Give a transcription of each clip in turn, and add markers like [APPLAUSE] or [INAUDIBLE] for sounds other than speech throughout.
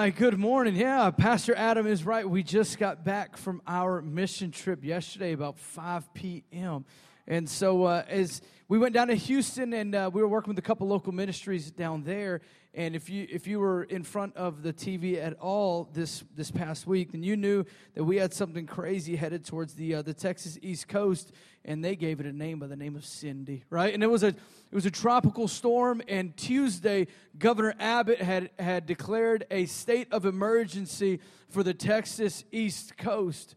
right, good morning. Yeah, Pastor Adam is right. We just got back from our mission trip yesterday about 5 p.m. And so, uh, as we went down to Houston, and uh, we were working with a couple local ministries down there. And if you if you were in front of the TV at all this this past week, then you knew that we had something crazy headed towards the uh, the Texas East Coast, and they gave it a name by the name of Cindy, right? And it was a it was a tropical storm. And Tuesday, Governor Abbott had had declared a state of emergency for the Texas East Coast.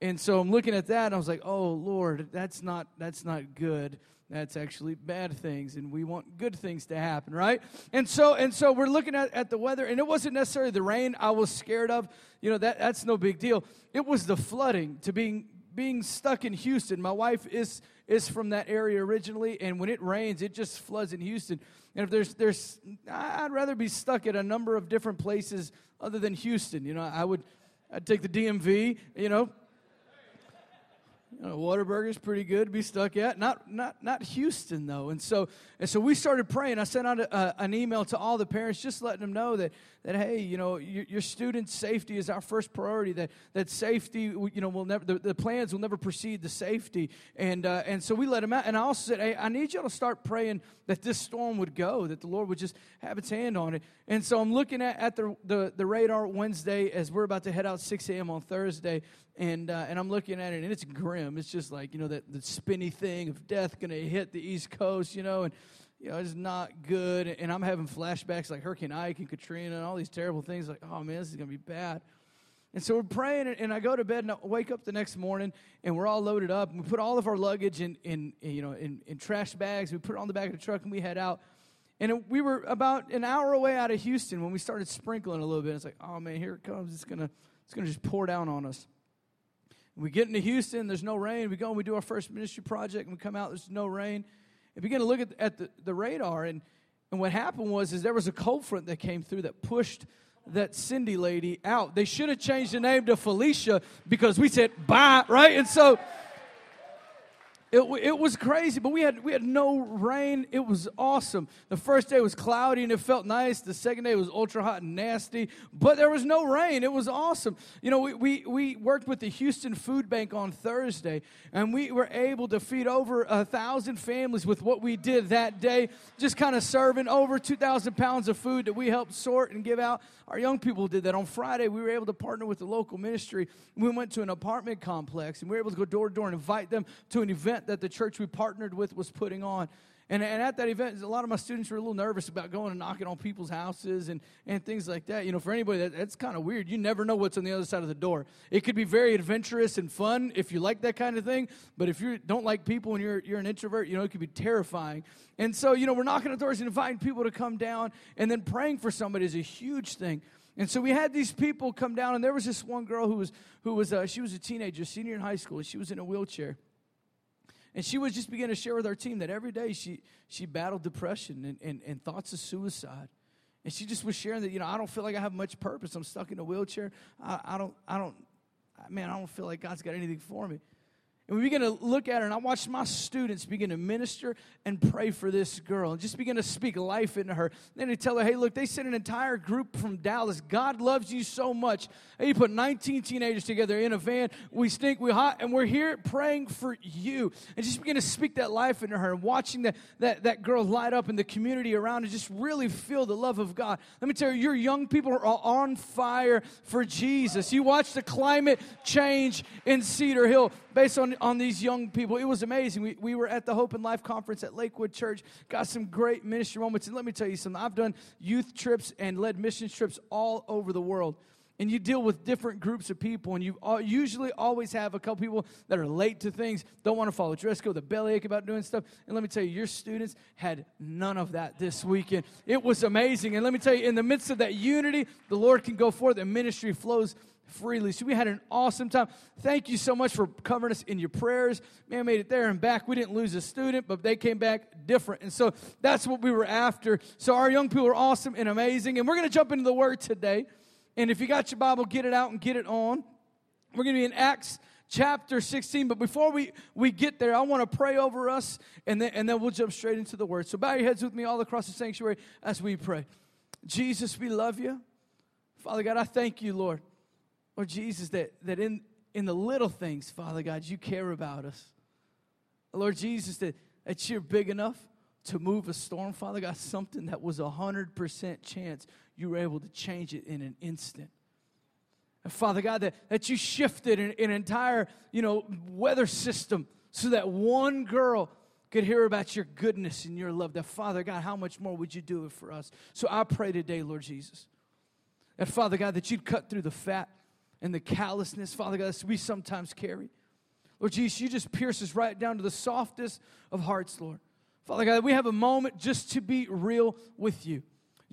And so I'm looking at that, and I was like, "Oh Lord, that's not that's not good." that's actually bad things and we want good things to happen right? And so and so we're looking at, at the weather and it wasn't necessarily the rain i was scared of. You know that that's no big deal. It was the flooding to being being stuck in houston. My wife is is from that area originally and when it rains it just floods in houston. And if there's there's i'd rather be stuck at a number of different places other than houston. You know i would i'd take the dmv you know you know, pretty good to be stuck at. Not, not, not Houston though. And so, and so we started praying. I sent out a, an email to all the parents, just letting them know that, that hey, you know, your, your students' safety is our first priority. That that safety, you know, will never the, the plans will never precede the safety. And uh, and so we let them out. And I also said, hey, I need y'all to start praying that this storm would go, that the Lord would just have its hand on it. And so I'm looking at, at the, the the radar Wednesday as we're about to head out 6 a.m. on Thursday, and uh, and I'm looking at it, and it's grim. It's just like you know that the spinny thing of death to hit the East Coast, you know, and you know it's not good. And I'm having flashbacks like Hurricane Ike and Katrina and all these terrible things. Like, oh man, this is going to be bad. And so we're praying, and I go to bed and I wake up the next morning, and we're all loaded up. And we put all of our luggage in, in you know, in, in trash bags. We put it on the back of the truck, and we head out. And we were about an hour away out of Houston when we started sprinkling a little bit. It's like, oh man, here it comes. It's gonna, it's gonna just pour down on us. We get into Houston, there's no rain. We go and we do our first ministry project, and we come out, there's no rain. And begin to look at, at the, the radar, and, and what happened was is there was a cold front that came through that pushed that Cindy lady out. They should have changed the name to Felicia because we said bye, right? And so it, it was crazy, but we had, we had no rain. It was awesome. The first day was cloudy and it felt nice. The second day was ultra hot and nasty, but there was no rain. It was awesome. You know, we, we, we worked with the Houston Food Bank on Thursday, and we were able to feed over a thousand families with what we did that day, just kind of serving over 2,000 pounds of food that we helped sort and give out. Our young people did that. On Friday, we were able to partner with the local ministry. We went to an apartment complex, and we were able to go door to door and invite them to an event event that the church we partnered with was putting on. And, and at that event, a lot of my students were a little nervous about going and knocking on people's houses and, and things like that. You know, for anybody, that, that's kind of weird. You never know what's on the other side of the door. It could be very adventurous and fun if you like that kind of thing. But if you don't like people and you're, you're an introvert, you know, it could be terrifying. And so, you know, we're knocking on doors and inviting people to come down. And then praying for somebody is a huge thing. And so we had these people come down, and there was this one girl who was, who was uh, she was a teenager, senior in high school, and she was in a wheelchair. And she was just beginning to share with our team that every day she, she battled depression and, and, and thoughts of suicide. And she just was sharing that, you know, I don't feel like I have much purpose. I'm stuck in a wheelchair. I, I don't, I don't, man, I don't feel like God's got anything for me. And we begin to look at her, and I watched my students begin to minister and pray for this girl and just begin to speak life into her. Then they tell her, hey, look, they sent an entire group from Dallas. God loves you so much. Hey, you put 19 teenagers together in a van. We stink, we hot, and we're here praying for you. And just begin to speak that life into her and watching that, that, that girl light up in the community around and just really feel the love of God. Let me tell you, your young people are on fire for Jesus. You watch the climate change in Cedar Hill based on, on these young people. It was amazing. We, we were at the Hope and Life Conference at Lakewood Church, got some great ministry moments. And let me tell you something I've done youth trips and led mission trips all over the world. And you deal with different groups of people, and you usually always have a couple people that are late to things, don't want to follow dress code, the bellyache about doing stuff. And let me tell you, your students had none of that this weekend. It was amazing. And let me tell you, in the midst of that unity, the Lord can go forth and ministry flows freely. So we had an awesome time. Thank you so much for covering us in your prayers. Man, made it there and back. We didn't lose a student, but they came back different. And so that's what we were after. So our young people are awesome and amazing. And we're going to jump into the word today. And if you got your Bible, get it out and get it on. We're going to be in Acts chapter 16. But before we, we get there, I want to pray over us and then, and then we'll jump straight into the word. So bow your heads with me all across the sanctuary as we pray. Jesus, we love you. Father God, I thank you, Lord. Lord Jesus, that, that in, in the little things, Father God, you care about us. Lord Jesus, that, that you're big enough to move a storm, Father God, something that was a 100% chance, you were able to change it in an instant. And Father God, that, that you shifted an, an entire, you know, weather system so that one girl could hear about your goodness and your love. That, Father God, how much more would you do it for us? So I pray today, Lord Jesus, that, Father God, that you'd cut through the fat and the callousness, Father God, that we sometimes carry. Lord Jesus, you just pierce us right down to the softest of hearts, Lord. Father God, we have a moment just to be real with you.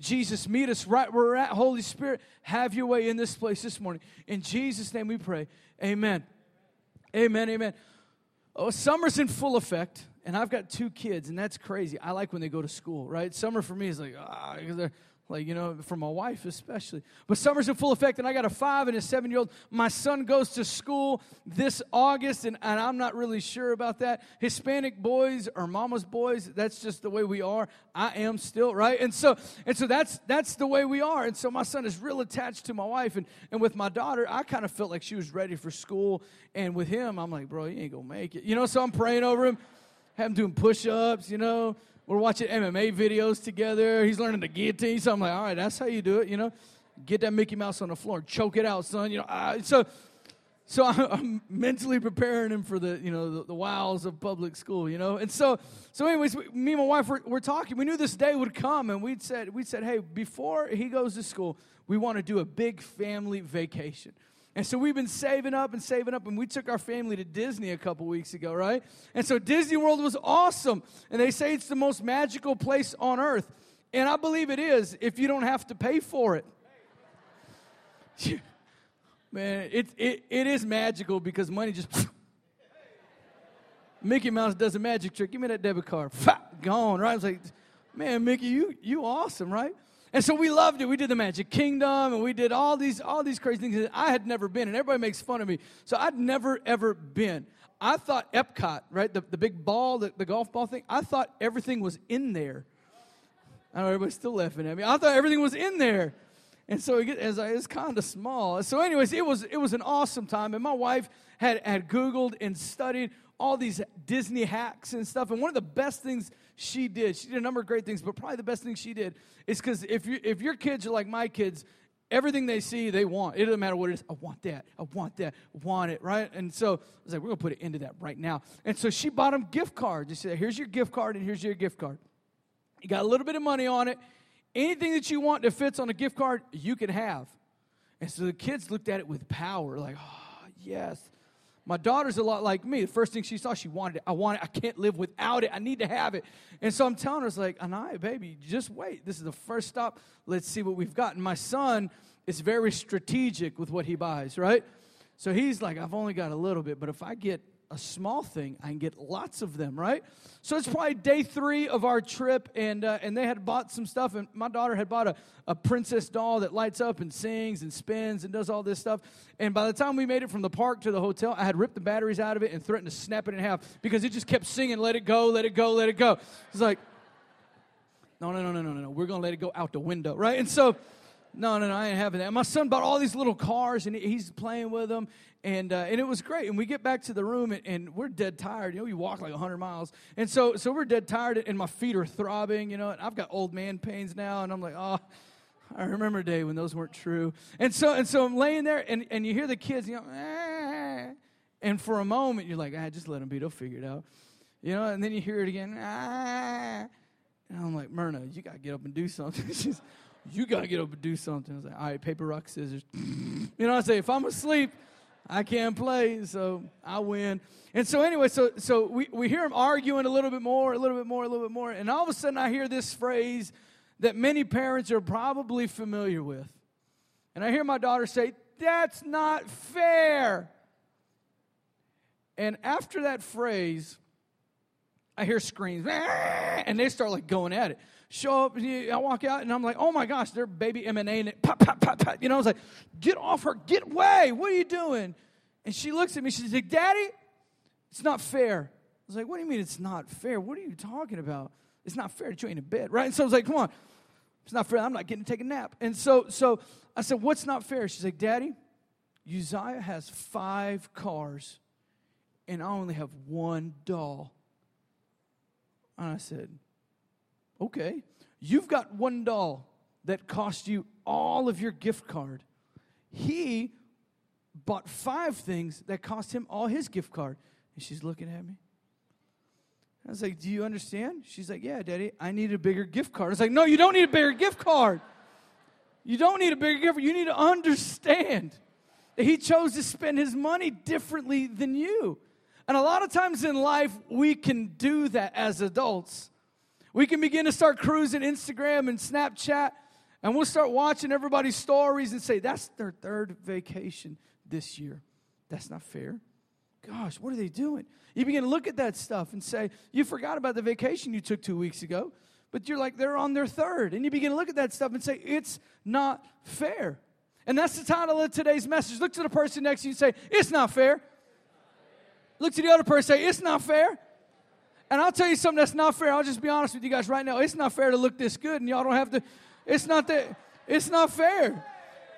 Jesus, meet us right where we're at. Holy Spirit, have your way in this place this morning. In Jesus' name we pray. Amen. Amen. Amen. Oh, summer's in full effect, and I've got two kids, and that's crazy. I like when they go to school, right? Summer for me is like, ah, like you know for my wife especially. But summer's in full effect and i got a five and a seven year old my son goes to school this august and, and i'm not really sure about that. Hispanic boys are mama's boys that's just the way we are. I am still right? And so and so that's that's the way we are. And so my son is real attached to my wife and and with my daughter i kind of felt like she was ready for school. And with him i'm like bro you ain't gonna make it. You know so i'm praying over him have him doing push-ups you know we're watching MMA videos together. He's learning the guillotine. So I'm like, all right, that's how you do it, you know. Get that Mickey Mouse on the floor, and choke it out, son. You know, uh, so so [LAUGHS] I'm mentally preparing him for the you know the, the, wows of public school, you know. And so so anyways, me and my wife were, were talking. We knew this day would come, and we'd said we said, hey, before he goes to school, we want to do a big family vacation. And so we've been saving up and saving up, and we took our family to Disney a couple weeks ago, right? And so Disney World was awesome. And they say it's the most magical place on earth. And I believe it is if you don't have to pay for it. [LAUGHS] Man, it, it, it is magical because money just. [LAUGHS] Mickey Mouse does a magic trick. Give me that debit card. [LAUGHS] Gone, right? I was like, man, Mickey, you, you awesome, right? And so we loved it. We did the Magic Kingdom and we did all these all these crazy things that I had never been. And everybody makes fun of me. So I'd never ever been. I thought Epcot, right, the, the big ball, the, the golf ball thing, I thought everything was in there. I know everybody's still laughing at me. I thought everything was in there. And so it, as I, it's kind of small. So, anyways, it was it was an awesome time. And my wife had had Googled and studied all these Disney hacks and stuff. And one of the best things she did, she did a number of great things, but probably the best thing she did is because if, you, if your kids are like my kids, everything they see, they want. It doesn't matter what it is. I want that. I want that. I want it, right? And so I was like, we're going to put it into that right now. And so she bought them gift cards. She said, here's your gift card and here's your gift card. You got a little bit of money on it. Anything that you want that fits on a gift card, you can have. And so the kids looked at it with power, like, oh, yes. My daughter's a lot like me. The first thing she saw, she wanted it. I want it. I can't live without it. I need to have it. And so I'm telling her, it's like, Anaya, baby, just wait. This is the first stop. Let's see what we've got. And my son is very strategic with what he buys, right? So he's like, I've only got a little bit, but if I get a small thing, I can get lots of them, right? So it's probably day three of our trip, and uh, and they had bought some stuff, and my daughter had bought a, a princess doll that lights up and sings and spins and does all this stuff. And by the time we made it from the park to the hotel, I had ripped the batteries out of it and threatened to snap it in half because it just kept singing, "Let it go, let it go, let it go." It's like, no, no, no, no, no, no, no. We're gonna let it go out the window, right? And so. No, no, no, I ain't having that. My son bought all these little cars and he's playing with them and uh, and it was great. And we get back to the room, and, and, we're dead tired. You know, we walk like 100 miles, and so so we're dead tired, and my feet are throbbing. You know, and I've got old man pains now, and I'm like, oh. I remember a day when those weren't true. And so and so I'm laying there and, and you hear the kids, you know, ah, and for a moment you're like, ah, just let them be, they'll figure it out. You know, and then you hear it again, ah. And I'm like, Myrna, you gotta get up and do something. [LAUGHS] She's you gotta get up and do something. I was like, all right, paper, rock, scissors. [LAUGHS] you know, I say, if I'm asleep, I can't play, so I win. And so anyway, so so we, we hear them arguing a little bit more, a little bit more, a little bit more, and all of a sudden I hear this phrase that many parents are probably familiar with. And I hear my daughter say, That's not fair. And after that phrase, I hear screams, and they start like going at it show up, and I walk out, and I'm like, oh my gosh, they're baby MMA, and it pop, pop, pop, pop. You know, I was like, get off her, get away, what are you doing? And she looks at me, she's like, Daddy, it's not fair. I was like, what do you mean it's not fair? What are you talking about? It's not fair that you ain't in bed, right? And so I was like, come on. It's not fair. I'm not getting to take a nap. And so, so I said, What's not fair? She's like, Daddy, Uzziah has five cars, and I only have one doll. And I said, Okay, you've got one doll that cost you all of your gift card. He bought five things that cost him all his gift card. And she's looking at me. I was like, Do you understand? She's like, Yeah, Daddy, I need a bigger gift card. I was like, No, you don't need a bigger gift card. You don't need a bigger gift card. You need to understand that He chose to spend His money differently than you. And a lot of times in life, we can do that as adults. We can begin to start cruising Instagram and Snapchat, and we'll start watching everybody's stories and say, That's their third vacation this year. That's not fair. Gosh, what are they doing? You begin to look at that stuff and say, You forgot about the vacation you took two weeks ago, but you're like, they're on their third. And you begin to look at that stuff and say, It's not fair. And that's the title of today's message. Look to the person next to you and say, It's not fair. Look to the other person and say, It's not fair. And I'll tell you something that's not fair. I'll just be honest with you guys right now. It's not fair to look this good and y'all don't have to. It's not that. It's not fair.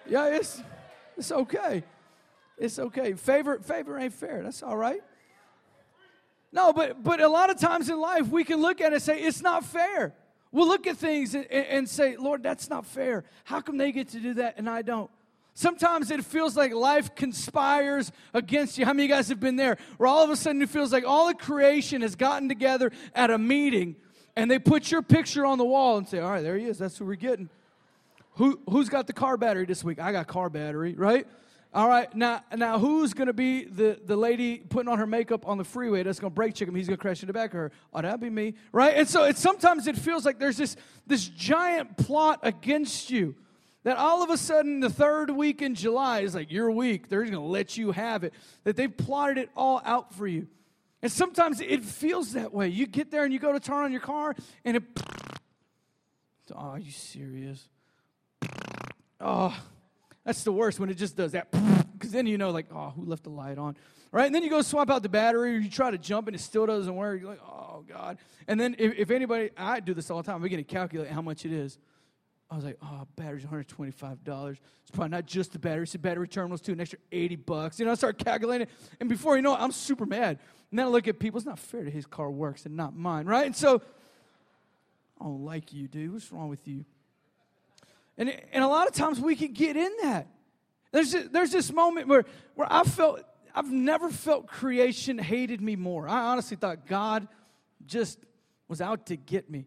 Yeah, it's it's okay. It's okay. Favor favor ain't fair. That's all right. No, but but a lot of times in life we can look at it and say it's not fair. We'll look at things and, and say, Lord, that's not fair. How come they get to do that and I don't? Sometimes it feels like life conspires against you. How many of you guys have been there? Where all of a sudden it feels like all of creation has gotten together at a meeting and they put your picture on the wall and say, All right, there he is. That's who we're getting. Who, who's got the car battery this week? I got car battery, right? All right, now, now who's going to be the, the lady putting on her makeup on the freeway that's going to brake check him? He's going to crash in the back of her. Oh, that'd be me, right? And so it's, sometimes it feels like there's this, this giant plot against you that all of a sudden the third week in July is like your week. They're going to let you have it. That they've plotted it all out for you. And sometimes it feels that way. You get there and you go to turn on your car and it. [LAUGHS] Oh, are you serious? [LAUGHS] Oh, that's the worst when it just does that. [LAUGHS] Because then you know, like, oh, who left the light on? Right? And then you go swap out the battery or you try to jump and it still doesn't work. You're like, oh, God. And then if, if anybody, I do this all the time, we get to calculate how much it is. I was like, oh, battery's $125. It's probably not just the battery, it's the battery terminals too, an extra 80 bucks. You know, I start calculating. And before you know it, I'm super mad. And then I look at people, it's not fair that his car works and not mine, right? And so, I don't like you, dude. What's wrong with you? And, and a lot of times we can get in that. There's, this, there's this moment where, where I felt, I've never felt creation hated me more. I honestly thought God just was out to get me.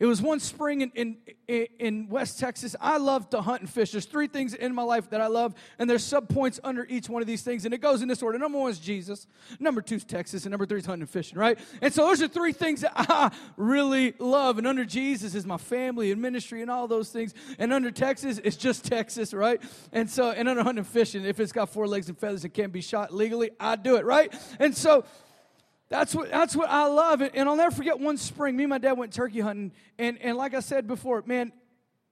It was one spring in, in, in West Texas. I love to hunt and fish. There's three things in my life that I love, and there's subpoints under each one of these things, and it goes in this order. Number one is Jesus, number two is Texas, and number three is hunting and fishing, right? And so those are three things that [LAUGHS] I really love. And under Jesus is my family and ministry and all those things. And under Texas, it's just Texas, right? And so, and under hunting and fishing, if it's got four legs and feathers and can't be shot legally, I do it, right? And so, that's what, that's what I love. And I'll never forget one spring, me and my dad went turkey hunting. And, and like I said before, man,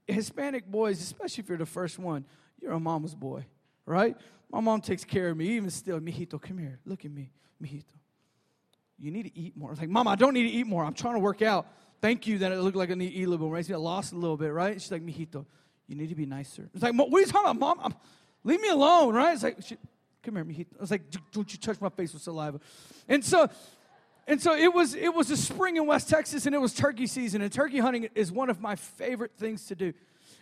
Hispanic boys, especially if you're the first one, you're a mama's boy, right? My mom takes care of me, even still. Mijito, come here. Look at me. Mijito. You need to eat more. Like, Mama, I don't need to eat more. I'm trying to work out. Thank you that it looked like I need to eat a little bit more. I lost a little bit, right? She's like, Mijito, you need to be nicer. It's like, what are you talking about, Mom? I'm, leave me alone, right? It's like, she, come here. I was like, don't you touch my face with saliva. And so, and so it was, it was a spring in West Texas and it was turkey season. And turkey hunting is one of my favorite things to do.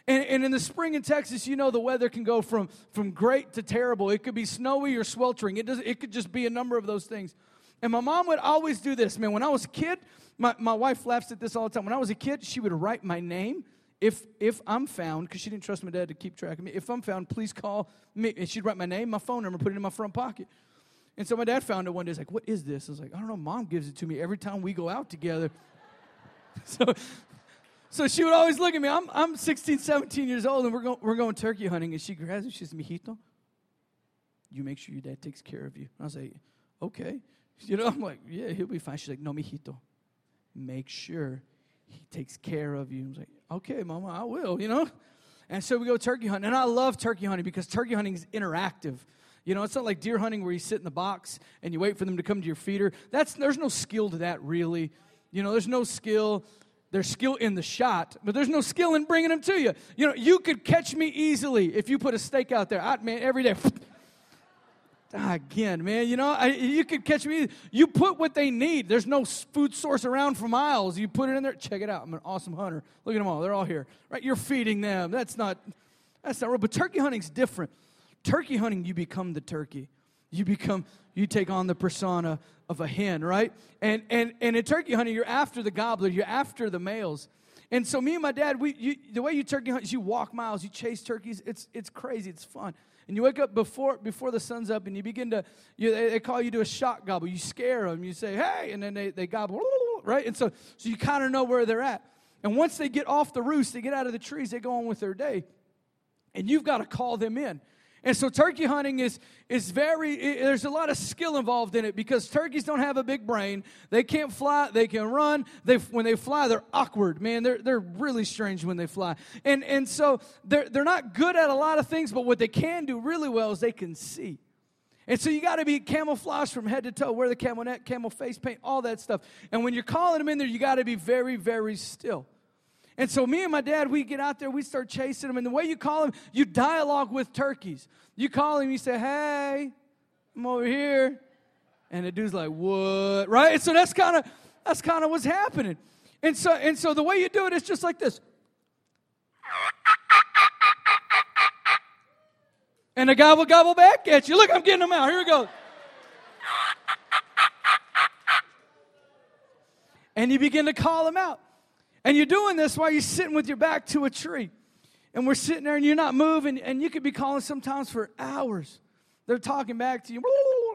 And, and in the spring in Texas, you know, the weather can go from, from great to terrible. It could be snowy or sweltering. It, does, it could just be a number of those things. And my mom would always do this. Man, when I was a kid, my, my wife laughs at this all the time. When I was a kid, she would write my name if if I'm found, because she didn't trust my dad to keep track of me, if I'm found, please call me. And she'd write my name, my phone number, put it in my front pocket. And so my dad found it one day. He's like, What is this? I was like, I don't know. Mom gives it to me every time we go out together. [LAUGHS] so, so she would always look at me. I'm, I'm 16, 17 years old, and we're, go, we're going turkey hunting. And she grabs me. She says, Mijito, you make sure your dad takes care of you. I was like, Okay. [LAUGHS] You know, I'm like, Yeah, he'll be fine. She's like, No, Mijito, make sure he takes care of you. I was like, okay, mama, I will, you know? And so we go turkey hunting. And I love turkey hunting because turkey hunting is interactive. You know, it's not like deer hunting where you sit in the box and you wait for them to come to your feeder. That's there's no skill to that really. You know, there's no skill. There's skill in the shot, but there's no skill in bringing them to you. You know, you could catch me easily if you put a stake out there. I'd man, every day. [LAUGHS] Ah, again, man, you know, I, you could catch me. You put what they need. There's no food source around for miles. You put it in there. Check it out. I'm an awesome hunter. Look at them all. They're all here. Right? You're feeding them. That's not. That's not real. But turkey hunting's different. Turkey hunting, you become the turkey. You become. You take on the persona of a hen, right? And and and in turkey hunting, you're after the gobbler. You're after the males. And so me and my dad, we you, the way you turkey hunt is you walk miles, you chase turkeys. It's it's crazy. It's fun and you wake up before before the sun's up and you begin to you, they, they, call you to a shock gobble. You scare them you say hey and then they, they gobble right? And so so you kind of know where they're at. And once they get off the roost they get out of the trees they go on with their day. And you've got to call them in and so turkey hunting is, is very, there's a lot of skill involved in it because turkeys don't have a big brain. They can't fly, they can run. They, when they fly, they're awkward, man. They're, they're really strange when they fly. And, and so they're, they're not good at a lot of things, but what they can do really well is they can see. And so you got to be camouflaged from head to toe, wear the camel neck, camel face paint, all that stuff. And when you're calling them in there, you got to be very, very still. And so me and my dad, we get out there, we start chasing them. And the way you call them, you dialogue with turkeys. You call him, you say, hey, I'm over here. And the dude's like, what? Right? And so that's kind of that's kind of what's happening. And so and so the way you do it is just like this. And the guy will gobble back at you. Look, I'm getting them out. Here we go. And you begin to call them out. And you're doing this while you're sitting with your back to a tree. And we're sitting there and you're not moving, and you could be calling sometimes for hours. They're talking back to you,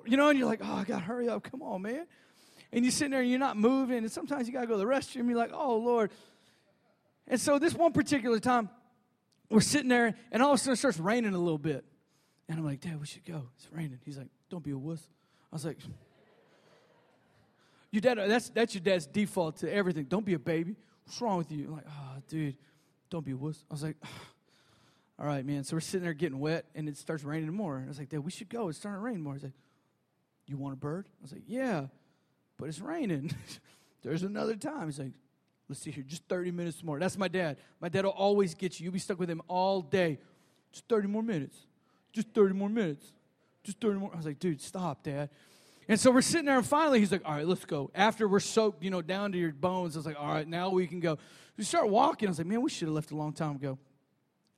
you know, and you're like, oh, I got to hurry up. Come on, man. And you're sitting there and you're not moving, and sometimes you got to go to the restroom. You're like, oh, Lord. And so this one particular time, we're sitting there, and all of a sudden it starts raining a little bit. And I'm like, Dad, we should go. It's raining. He's like, don't be a wuss. I was like, [LAUGHS] your dad, that's, that's your dad's default to everything. Don't be a baby. What's wrong with you? I'm like, oh, dude, don't be a wuss. I was like, [SIGHS] all right, man. So we're sitting there getting wet, and it starts raining more. I was like, Dad, we should go. It's starting to rain more. He's like, you want a bird? I was like, yeah, but it's raining. [LAUGHS] There's another time. He's like, let's see here, just 30 minutes more. That's my dad. My dad will always get you. You'll be stuck with him all day. Just 30 more minutes. Just 30 more minutes. Just 30 more. I was like, dude, stop, Dad. And so we're sitting there, and finally he's like, all right, let's go. After we're soaked, you know, down to your bones, I was like, all right, now we can go. We start walking. I was like, man, we should have left a long time ago.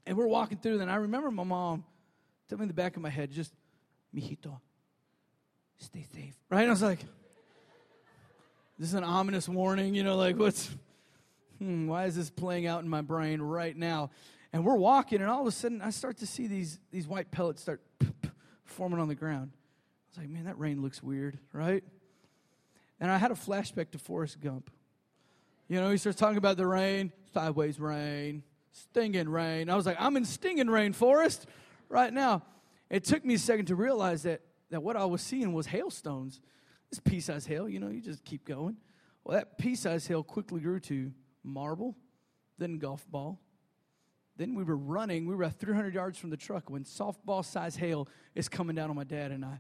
And we're walking through, and I remember my mom telling me in the back of my head, just, mijito, stay safe. Right? And I was like, this is an ominous warning, you know, like, what's, hmm, why is this playing out in my brain right now? And we're walking, and all of a sudden, I start to see these, these white pellets start [LAUGHS] forming on the ground was like, man, that rain looks weird, right? And I had a flashback to Forrest Gump. You know, he starts talking about the rain, sideways rain, stinging rain. I was like, I'm in stinging rain, Forrest, right now. It took me a second to realize that, that what I was seeing was hailstones. It's pea sized hail, you know, you just keep going. Well, that pea sized hail quickly grew to marble, then golf ball. Then we were running. We were at 300 yards from the truck when softball size hail is coming down on my dad and I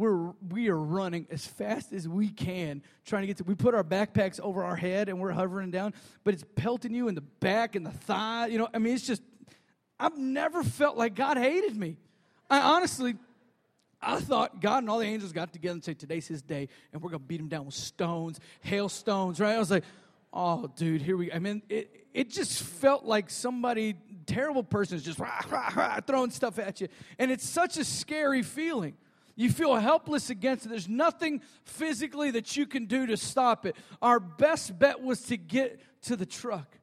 we're we are running as fast as we can trying to get to we put our backpacks over our head and we're hovering down but it's pelting you in the back and the thigh you know i mean it's just i've never felt like god hated me i honestly I thought God and all the angels got together and said, Today's his day, and we're going to beat him down with stones, hailstones, right? I was like, Oh, dude, here we I mean, it, it just felt like somebody, terrible person, is just rah, rah, rah, throwing stuff at you. And it's such a scary feeling. You feel helpless against it. There's nothing physically that you can do to stop it. Our best bet was to get to the truck.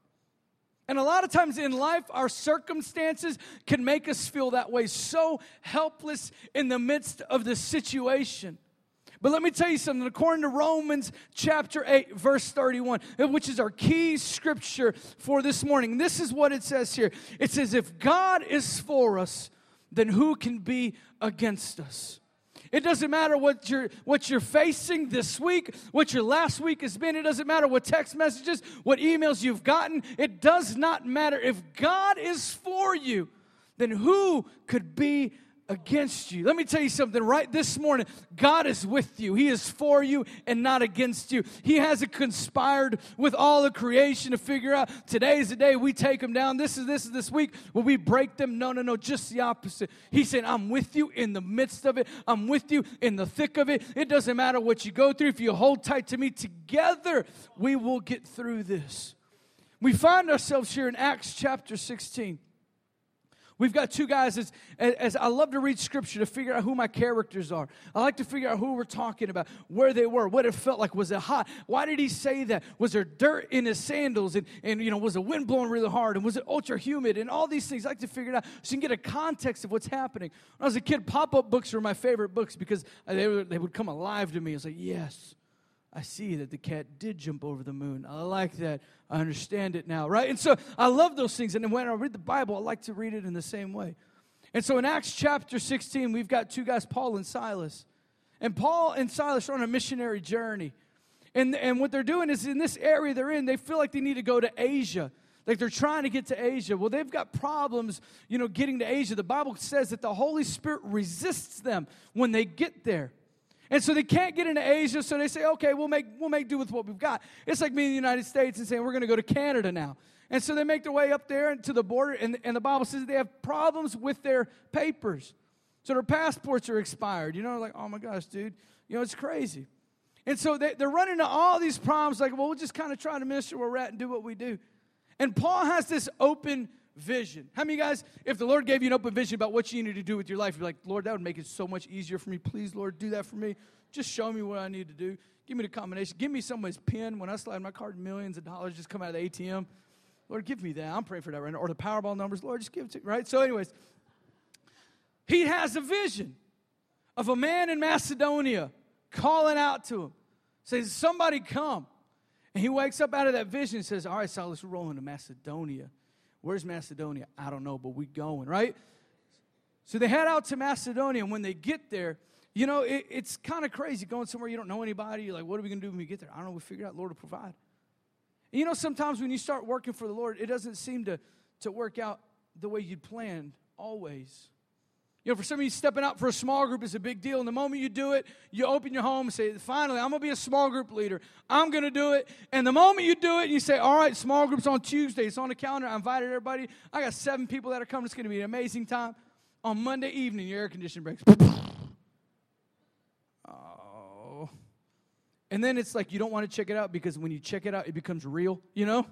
And a lot of times in life, our circumstances can make us feel that way, so helpless in the midst of the situation. But let me tell you something. According to Romans chapter 8, verse 31, which is our key scripture for this morning, this is what it says here. It says, If God is for us, then who can be against us? It doesn't matter what you're, what you're facing this week, what your last week has been. It doesn't matter what text messages, what emails you've gotten. It does not matter. If God is for you, then who could be against you. Let me tell you something right this morning. God is with you. He is for you and not against you. He hasn't conspired with all the creation to figure out today is the day we take them down. This is this is this week. Will we break them? No, no, no. Just the opposite. He said, I'm with you in the midst of it. I'm with you in the thick of it. It doesn't matter what you go through. If you hold tight to me together, we will get through this. We find ourselves here in Acts chapter 16. We've got two guys, as, as I love to read scripture to figure out who my characters are. I like to figure out who we're talking about, where they were, what it felt like. Was it hot? Why did he say that? Was there dirt in his sandals? And, and you know, was the wind blowing really hard? And was it ultra humid? And all these things. I like to figure it out so you can get a context of what's happening. When I was a kid, pop up books were my favorite books because they, were, they would come alive to me. It's like, yes, I see that the cat did jump over the moon. I like that. I understand it now, right? And so I love those things. And when I read the Bible, I like to read it in the same way. And so in Acts chapter 16, we've got two guys, Paul and Silas. And Paul and Silas are on a missionary journey. And, and what they're doing is in this area they're in, they feel like they need to go to Asia. Like they're trying to get to Asia. Well, they've got problems, you know, getting to Asia. The Bible says that the Holy Spirit resists them when they get there. And so they can't get into Asia, so they say, okay, we'll make, we'll make do with what we've got. It's like being in the United States and saying, we're going to go to Canada now. And so they make their way up there and to the border, and, and the Bible says they have problems with their papers. So their passports are expired. You know, like, oh my gosh, dude, you know, it's crazy. And so they, they're running into all these problems, like, well, we'll just kind of try to minister where we're at and do what we do. And Paul has this open vision. How many guys, if the Lord gave you an open vision about what you need to do with your life, you're like, Lord, that would make it so much easier for me. Please, Lord, do that for me. Just show me what I need to do. Give me the combination. Give me someone's pen when I slide my card, millions of dollars just come out of the ATM. Lord, give me that. I'm praying for that right now. Or the Powerball numbers. Lord, just give it to me, right? So, anyways, he has a vision of a man in Macedonia calling out to him, says, Somebody come. And he wakes up out of that vision and says, All right, Silas, we're rolling to Macedonia. Where's Macedonia? I don't know, but we going, right? So they head out to Macedonia, and when they get there, you know, it, it's kind of crazy going somewhere you don't know anybody. You're like, what are we going to do when we get there? I don't know. We figure out Lord will provide. And you know, sometimes when you start working for the Lord, it doesn't seem to, to work out the way you'd planned always. You know, for some of you, stepping out for a small group is a big deal. And the moment you do it, you open your home and say, finally, I'm going to be a small group leader. I'm going to do it. And the moment you do it, you say, all right, small group's on Tuesday. It's on the calendar. I invited everybody. I got seven people that are coming. It's going to be an amazing time. On Monday evening, your air conditioning breaks. [LAUGHS] oh. And then it's like you don't want to check it out because when you check it out, it becomes real, you know?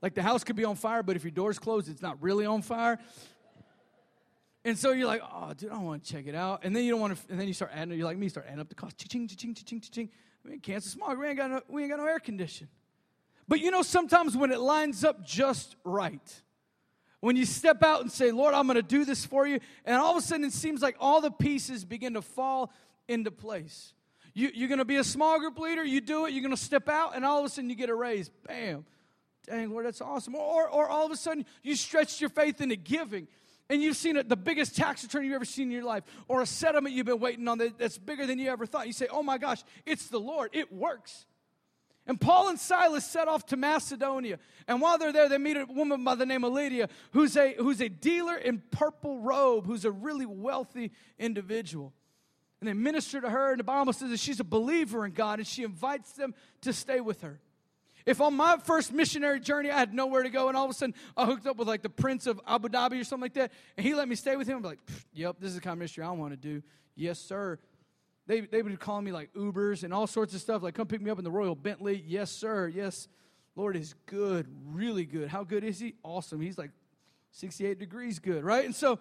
Like the house could be on fire, but if your door's closed, it's not really on fire. And so you're like, oh, dude, I want to check it out. And then you don't want to, and then you start adding, you're like me, start adding up the cost. Ching, ching, ching, ching, ching. I mean, cancer smog. We ain't got no, we ain't got no air condition. But you know, sometimes when it lines up just right, when you step out and say, Lord, I'm going to do this for you, and all of a sudden it seems like all the pieces begin to fall into place. You, you're going to be a small group leader, you do it, you're going to step out, and all of a sudden you get a raise. Bam. Dang, Lord, that's awesome. Or, or all of a sudden you stretched your faith into giving and you've seen it, the biggest tax return you've ever seen in your life, or a settlement you've been waiting on that's bigger than you ever thought, you say, Oh my gosh, it's the Lord. It works. And Paul and Silas set off to Macedonia. And while they're there, they meet a woman by the name of Lydia, who's a, who's a dealer in purple robe, who's a really wealthy individual. And they minister to her, and the Bible says that she's a believer in God, and she invites them to stay with her. If on my first missionary journey I had nowhere to go and all of a sudden I hooked up with like the Prince of Abu Dhabi or something like that, and he let me stay with him, I'm like, yep, this is the kind of ministry I want to do. Yes, sir. They, they would call me like Ubers and all sorts of stuff, like come pick me up in the Royal Bentley. Yes, sir. Yes, Lord is good, really good. How good is he? Awesome. He's like 68 degrees good, right? And so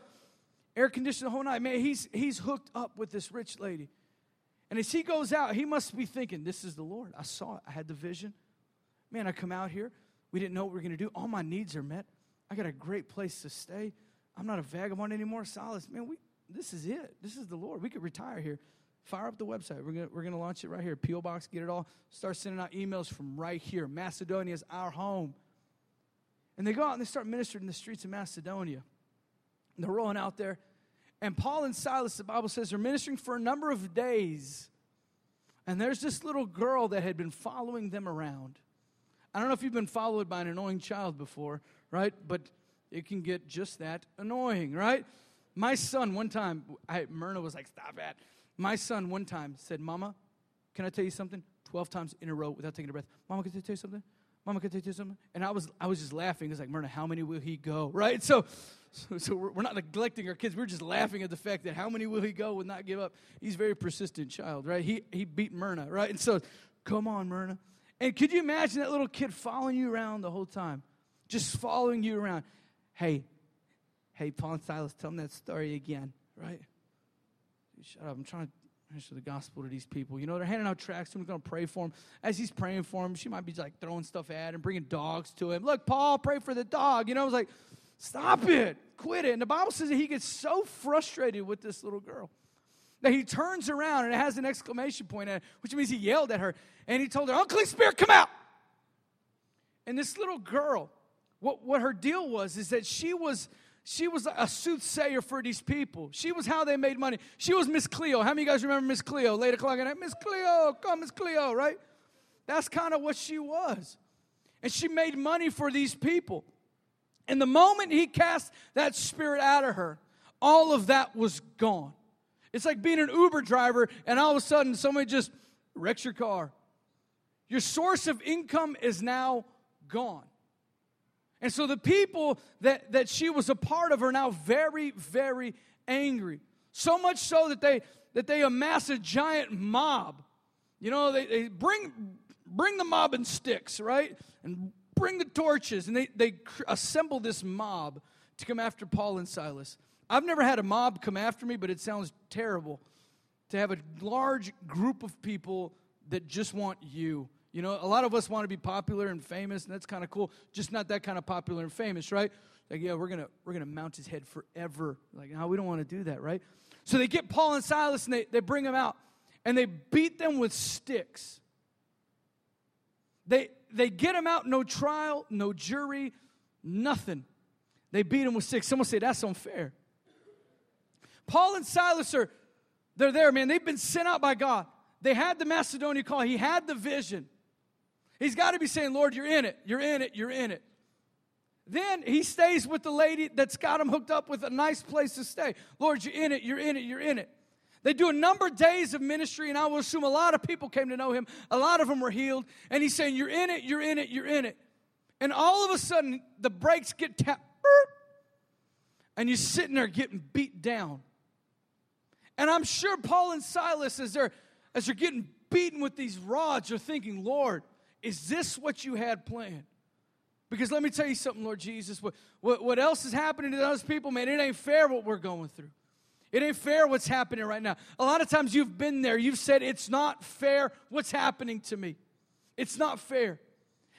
air conditioned the whole night. Man, he's he's hooked up with this rich lady. And as he goes out, he must be thinking, This is the Lord. I saw it. I had the vision. Man, I come out here. We didn't know what we are going to do. All my needs are met. I got a great place to stay. I'm not a vagabond anymore. Silas, man, we, this is it. This is the Lord. We could retire here. Fire up the website. We're going we're gonna launch it right here. P.O. Box, get it all. Start sending out emails from right here. Macedonia is our home. And they go out and they start ministering in the streets of Macedonia. And they're rolling out there. And Paul and Silas, the Bible says, are ministering for a number of days. And there's this little girl that had been following them around. I don't know if you've been followed by an annoying child before, right? But it can get just that annoying, right? My son, one time, I, Myrna was like, stop it. My son, one time, said, Mama, can I tell you something? 12 times in a row without taking a breath. Mama, can I tell you something? Mama, can I tell you something? And I was, I was just laughing. It's like, Myrna, how many will he go? Right? So, so, so we're, we're not neglecting our kids. We're just laughing at the fact that how many will he go will not give up. He's a very persistent child, right? He, he beat Myrna, right? And so, come on, Myrna. And could you imagine that little kid following you around the whole time? Just following you around. Hey, hey, Paul and Silas, tell them that story again, right? Shut up. I'm trying to minister the gospel to these people. You know, they're handing out tracts. Someone's going to pray for him. As he's praying for him, she might be like throwing stuff at him, bringing dogs to him. Look, Paul, pray for the dog. You know, I was like, stop it, quit it. And the Bible says that he gets so frustrated with this little girl that he turns around and it has an exclamation point at it, which means he yelled at her and he told her, Unclean Spirit, come out. And this little girl, what, what her deal was is that she was she was a soothsayer for these people. She was how they made money. She was Miss Cleo. How many of you guys remember Miss Cleo? Late o'clock at night, Miss Cleo, come, Miss Cleo, right? That's kind of what she was. And she made money for these people. And the moment he cast that spirit out of her, all of that was gone. It's like being an Uber driver and all of a sudden somebody just wrecks your car. Your source of income is now gone. And so the people that, that she was a part of are now very, very angry. So much so that they that they amass a giant mob. You know, they, they bring bring the mob and sticks, right? And bring the torches. And they, they assemble this mob to come after Paul and Silas. I've never had a mob come after me, but it sounds terrible to have a large group of people that just want you. You know, a lot of us want to be popular and famous, and that's kind of cool. Just not that kind of popular and famous, right? Like, yeah, we're gonna we're gonna mount his head forever. Like, no, we don't want to do that, right? So they get Paul and Silas and they, they bring them out and they beat them with sticks. They they get them out, no trial, no jury, nothing. They beat them with sticks. Someone say that's unfair. Paul and Silas are they're there, man. They've been sent out by God. They had the Macedonia call. He had the vision. He's got to be saying, Lord, you're in it, you're in it, you're in it. Then he stays with the lady that's got him hooked up with a nice place to stay. Lord, you're in it, you're in it, you're in it. They do a number of days of ministry, and I will assume a lot of people came to know him. A lot of them were healed. And he's saying, You're in it, you're in it, you're in it. And all of a sudden, the brakes get tapped, and you're sitting there getting beat down. And I'm sure Paul and Silas, as they're, as they're getting beaten with these rods, are thinking, Lord, is this what you had planned? Because let me tell you something, Lord Jesus. What, what, what else is happening to those people, man? It ain't fair what we're going through. It ain't fair what's happening right now. A lot of times you've been there. You've said, It's not fair what's happening to me. It's not fair.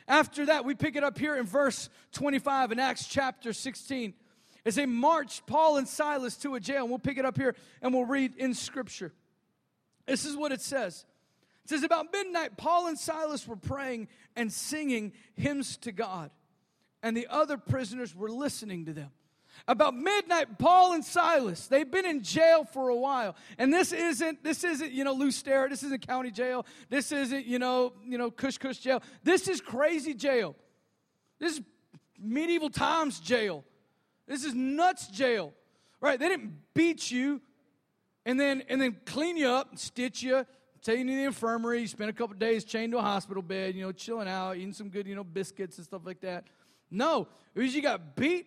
After that, we pick it up here in verse 25 in Acts chapter 16. As they marched Paul and Silas to a jail, and we'll pick it up here and we'll read in Scripture. This is what it says. It says, About midnight, Paul and Silas were praying and singing hymns to God, and the other prisoners were listening to them. About midnight, Paul and Silas, they've been in jail for a while. And this isn't, this isn't, you know, Sterrett, this isn't county jail, this isn't, you know, you know, Cush Cush jail. This is crazy jail. This is medieval times jail. This is nuts jail. Right? They didn't beat you and then and then clean you up and stitch you take you to the infirmary, you spend a couple days chained to a hospital bed, you know, chilling out, eating some good, you know, biscuits and stuff like that. No, it was you got beat,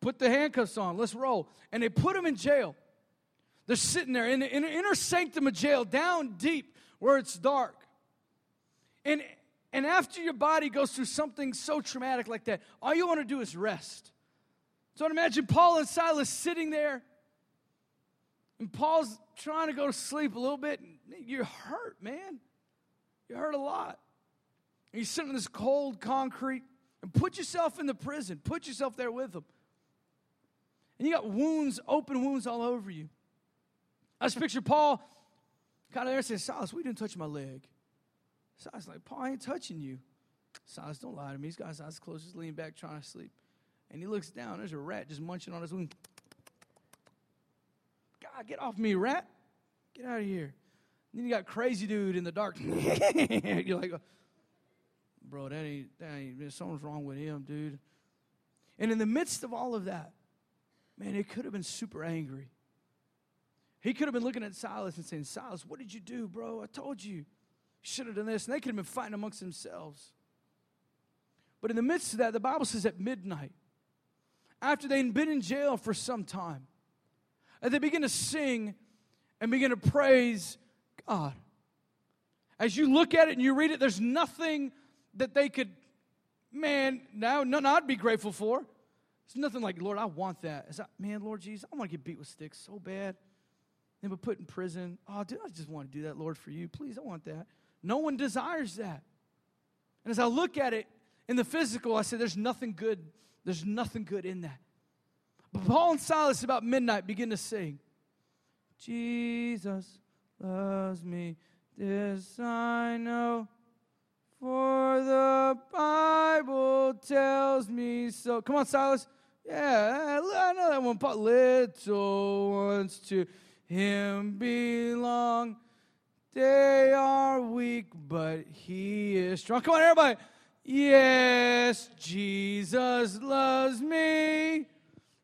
put the handcuffs on, let's roll. And they put him in jail. They're sitting there in the, in the inner sanctum of jail, down deep where it's dark. And, and after your body goes through something so traumatic like that, all you want to do is rest. So imagine Paul and Silas sitting there, and Paul's trying to go to sleep a little bit. You're hurt, man. You hurt a lot. And you're sitting in this cold concrete and put yourself in the prison. Put yourself there with them. And you got wounds, open wounds all over you. I just picture Paul kind of there saying, Silas, we didn't touch my leg. Silas like, Paul, I ain't touching you. Silas, don't lie to me. He's got his eyes closed, just leaning back, trying to sleep. And he looks down. There's a rat just munching on his wing. God, get off me, rat. Get out of here. And then you got crazy dude in the dark. [LAUGHS] You're like, oh, bro, that ain't, that ain't, something's wrong with him, dude. And in the midst of all of that, man, it could have been super angry. He could have been looking at Silas and saying, Silas, what did you do, bro? I told you. You should have done this. And they could have been fighting amongst themselves. But in the midst of that, the Bible says at midnight, after they'd been in jail for some time, and they begin to sing and begin to praise God. As you look at it and you read it, there's nothing that they could, man, now none I'd be grateful for. It's nothing like, Lord, I want that. It's like, man, Lord Jesus, I want to get beat with sticks so bad. Then be put in prison. Oh, dude, I just want to do that, Lord, for you. Please, I want that. No one desires that. And as I look at it in the physical, I say, there's nothing good. There's nothing good in that. But Paul and Silas, about midnight, begin to sing Jesus loves me, this I know. For the Bible tells me so. Come on, Silas. Yeah, I know that one part. Little ones to him belong. They are weak, but he is strong. Come on, everybody. Yes, Jesus loves me.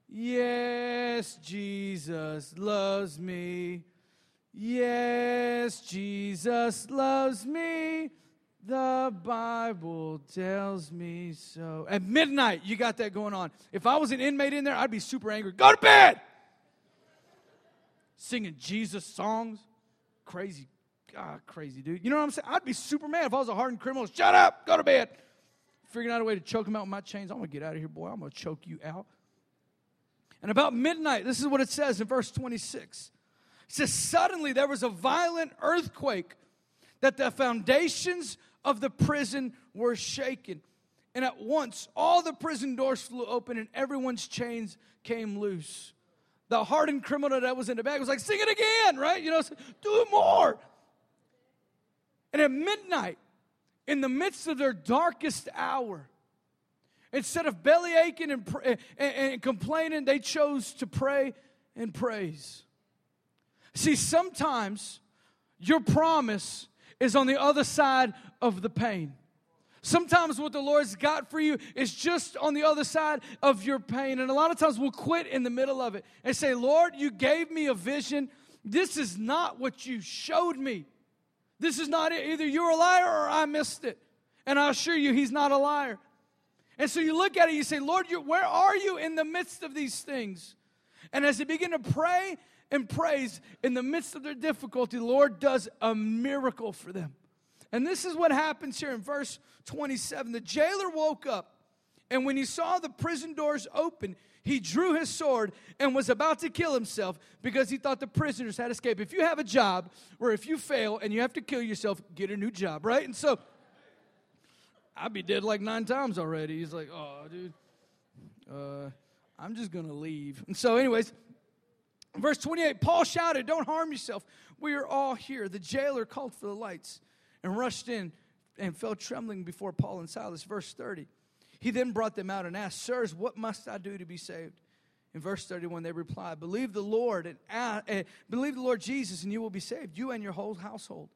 Yes, Jesus loves me. Yes, Jesus loves me. The Bible tells me so. At midnight, you got that going on. If I was an inmate in there, I'd be super angry. Go to bed! Singing Jesus songs. Crazy. God, crazy dude. You know what I'm saying? I'd be super mad if I was a hardened criminal. Shut up! Go to bed! Figuring out a way to choke him out with my chains. I'm going to get out of here, boy. I'm going to choke you out. And about midnight, this is what it says in verse 26. It says, Suddenly there was a violent earthquake that the foundations of the prison were shaken. And at once all the prison doors flew open and everyone's chains came loose. The hardened criminal that was in the back was like, Sing it again, right? You know, do more. And at midnight, in the midst of their darkest hour, Instead of belly aching and, and, and complaining, they chose to pray and praise. See, sometimes your promise is on the other side of the pain. Sometimes what the Lord's got for you is just on the other side of your pain. And a lot of times we'll quit in the middle of it and say, Lord, you gave me a vision. This is not what you showed me. This is not it. Either you're a liar or I missed it. And I assure you, He's not a liar. And so you look at it, you say, Lord, where are you in the midst of these things? And as they begin to pray and praise in the midst of their difficulty, the Lord does a miracle for them. And this is what happens here in verse 27. The jailer woke up, and when he saw the prison doors open, he drew his sword and was about to kill himself because he thought the prisoners had escaped. If you have a job where if you fail and you have to kill yourself, get a new job, right? And so I'd be dead like nine times already. He's like, oh, dude, uh, I'm just going to leave. And so, anyways, verse 28 Paul shouted, Don't harm yourself. We are all here. The jailer called for the lights and rushed in and fell trembling before Paul and Silas. Verse 30. He then brought them out and asked, Sirs, what must I do to be saved? In verse 31, they replied, Believe the Lord and uh, believe the Lord Jesus, and you will be saved, you and your whole household.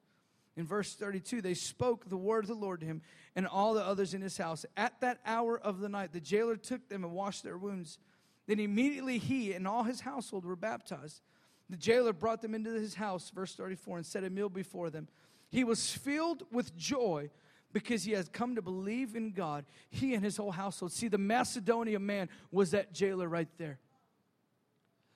In verse 32, they spoke the word of the Lord to him and all the others in his house. At that hour of the night, the jailer took them and washed their wounds. Then immediately he and all his household were baptized. The jailer brought them into his house, verse 34, and set a meal before them. He was filled with joy because he has come to believe in God, he and his whole household. See, the Macedonia man was that jailer right there.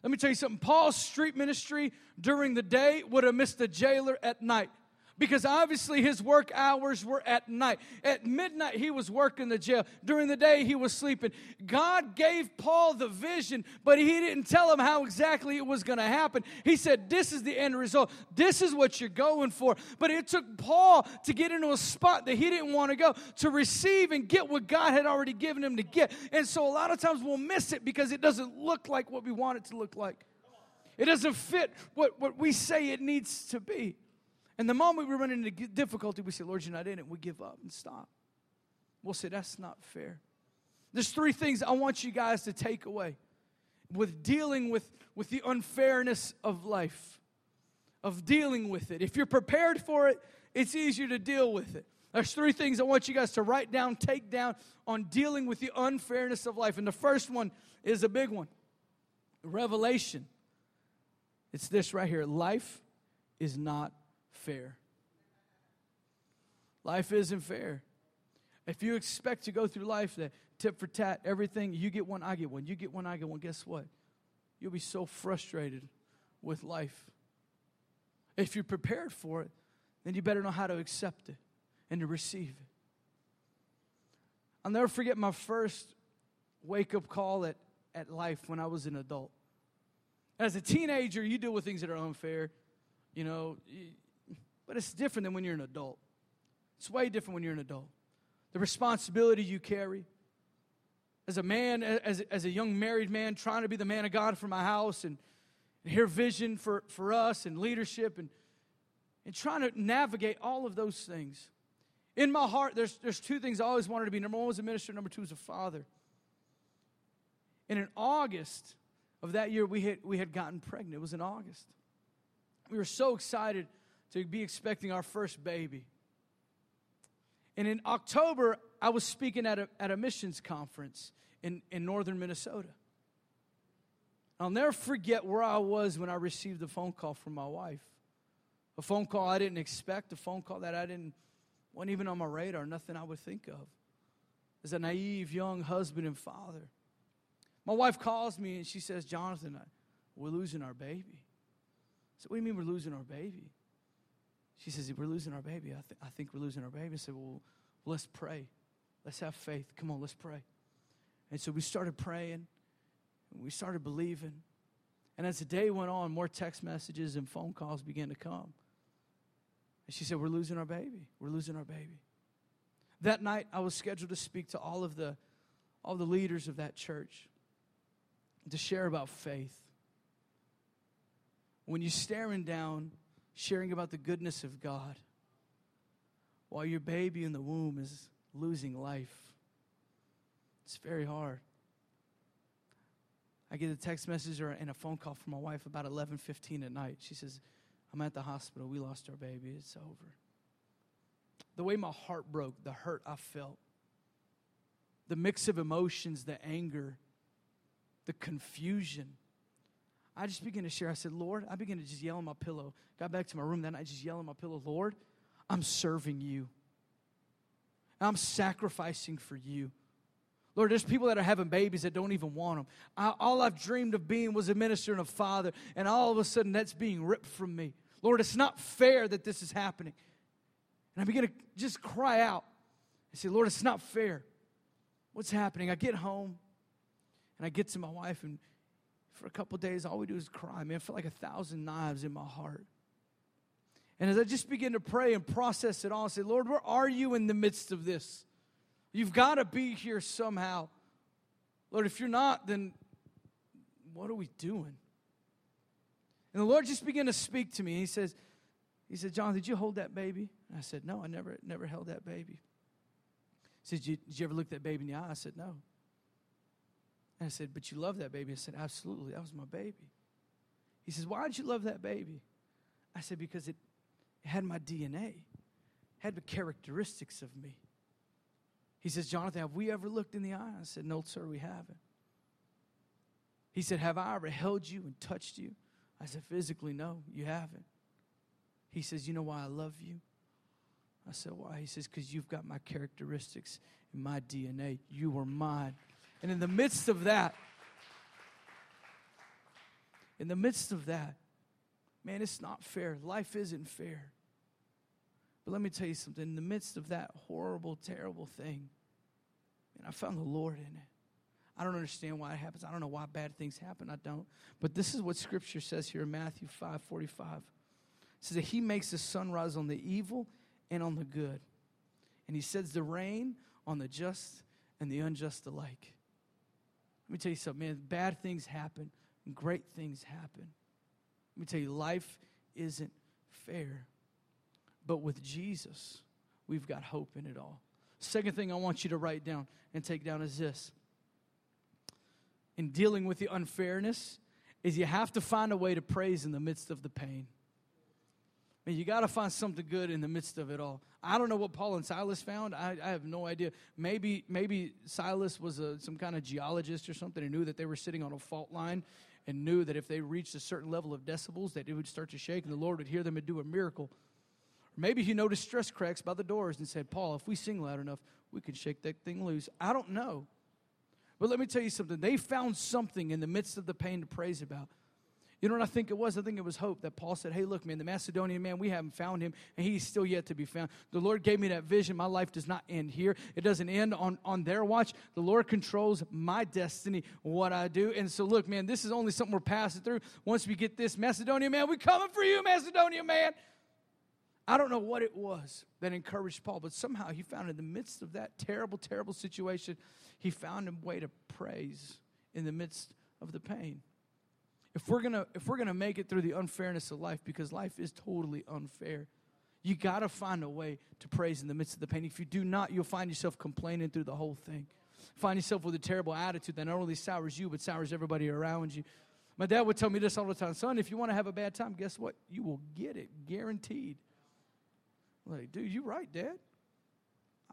Let me tell you something. Paul's street ministry during the day would have missed the jailer at night because obviously his work hours were at night. At midnight, he was working the jail. During the day, he was sleeping. God gave Paul the vision, but he didn't tell him how exactly it was going to happen. He said, This is the end result. This is what you're going for. But it took Paul to get into a spot that he didn't want to go to receive and get what God had already given him to get. And so a lot of times we'll miss it because it doesn't look like what we want it to look like. It doesn't fit what, what we say it needs to be. And the moment we run into difficulty, we say, Lord, you're not in it. We give up and stop. We'll say, that's not fair. There's three things I want you guys to take away with dealing with, with the unfairness of life, of dealing with it. If you're prepared for it, it's easier to deal with it. There's three things I want you guys to write down, take down on dealing with the unfairness of life. And the first one is a big one Revelation. It's this right here life is not fair. Life isn't fair. If you expect to go through life that tip for tat, everything, you get one, I get one, you get one, I get one, guess what? You'll be so frustrated with life. If you're prepared for it, then you better know how to accept it and to receive it. I'll never forget my first wake up call at, at life when I was an adult. As a teenager, you deal with things that are unfair, you know, but it's different than when you're an adult. It's way different when you're an adult. The responsibility you carry. As a man, as, as a young married man, trying to be the man of God for my house and, and hear vision for, for us and leadership and, and trying to navigate all of those things. In my heart, there's, there's two things I always wanted to be. Number one was a minister, number two was a father. And in August of that year, we had, we had gotten pregnant. It was in August. We were so excited to be expecting our first baby. And in October, I was speaking at a, at a missions conference in, in northern Minnesota. I'll never forget where I was when I received a phone call from my wife. A phone call I didn't expect, a phone call that I didn't, wasn't even on my radar, nothing I would think of. As a naive young husband and father. My wife calls me and she says, Jonathan, we're losing our baby. I said, What do you mean we're losing our baby? She says, We're losing our baby. I, th- I think we're losing our baby. I said, Well, let's pray. Let's have faith. Come on, let's pray. And so we started praying we started believing. And as the day went on, more text messages and phone calls began to come. And she said, We're losing our baby. We're losing our baby. That night, I was scheduled to speak to all of the, all the leaders of that church to share about faith. When you're staring down sharing about the goodness of God while your baby in the womb is losing life. It's very hard. I get a text message or and a phone call from my wife about 11:15 at night. She says, "I'm at the hospital. We lost our baby. It's over." The way my heart broke, the hurt I felt, the mix of emotions, the anger, the confusion, I just began to share. I said, Lord, I began to just yell on my pillow. Got back to my room, then I just yell on my pillow, Lord, I'm serving you. I'm sacrificing for you. Lord, there's people that are having babies that don't even want them. I, all I've dreamed of being was a minister and a father, and all of a sudden that's being ripped from me. Lord, it's not fair that this is happening. And I begin to just cry out. I say, Lord, it's not fair. What's happening? I get home and I get to my wife, and for a couple days, all we do is cry. Man, I like a thousand knives in my heart. And as I just begin to pray and process it all, I say, Lord, where are you in the midst of this? You've got to be here somehow. Lord, if you're not, then what are we doing? And the Lord just began to speak to me. He says, He said, John, did you hold that baby? And I said, No, I never, never held that baby. He said, did you ever look that baby in the eye? I said, No. And I said, But you love that baby? I said, Absolutely. That was my baby. He says, Why did you love that baby? I said, Because it, had my DNA, had the characteristics of me. He says, Jonathan, have we ever looked in the eye? I said, No, sir, we haven't. He said, Have I ever held you and touched you? I said, Physically, no, you haven't. He says, You know why I love you? I said, Why? He says, Because you've got my characteristics in my DNA. You are mine. And in the midst of that, in the midst of that, man, it's not fair. Life isn't fair. But let me tell you something. In the midst of that horrible, terrible thing, and I found the Lord in it. I don't understand why it happens. I don't know why bad things happen. I don't. But this is what Scripture says here in Matthew 5 45. It says that He makes the sun rise on the evil and on the good. And He sends the rain on the just and the unjust alike. Let me tell you something, man. Bad things happen, great things happen. Let me tell you, life isn't fair. But with Jesus, we've got hope in it all. Second thing I want you to write down and take down is this. In dealing with the unfairness, is you have to find a way to praise in the midst of the pain. Man, you got to find something good in the midst of it all. I don't know what Paul and Silas found. I, I have no idea. Maybe maybe Silas was a, some kind of geologist or something and knew that they were sitting on a fault line and knew that if they reached a certain level of decibels, that it would start to shake and the Lord would hear them and do a miracle. Or maybe he noticed stress cracks by the doors and said, Paul, if we sing loud enough, we can shake that thing loose. I don't know. But let me tell you something. They found something in the midst of the pain to praise about. You know what I think it was? I think it was hope that Paul said, Hey, look, man, the Macedonian man, we haven't found him, and he's still yet to be found. The Lord gave me that vision. My life does not end here, it doesn't end on, on their watch. The Lord controls my destiny, what I do. And so, look, man, this is only something we're passing through. Once we get this Macedonian man, we coming for you, Macedonian man. I don't know what it was that encouraged Paul, but somehow he found in the midst of that terrible, terrible situation, he found a way to praise in the midst of the pain. If we're gonna if we're gonna make it through the unfairness of life, because life is totally unfair, you gotta find a way to praise in the midst of the pain. If you do not, you'll find yourself complaining through the whole thing. Find yourself with a terrible attitude that not only sours you, but sours everybody around you. My dad would tell me this all the time son, if you want to have a bad time, guess what? You will get it, guaranteed. Like, dude, you right, Dad.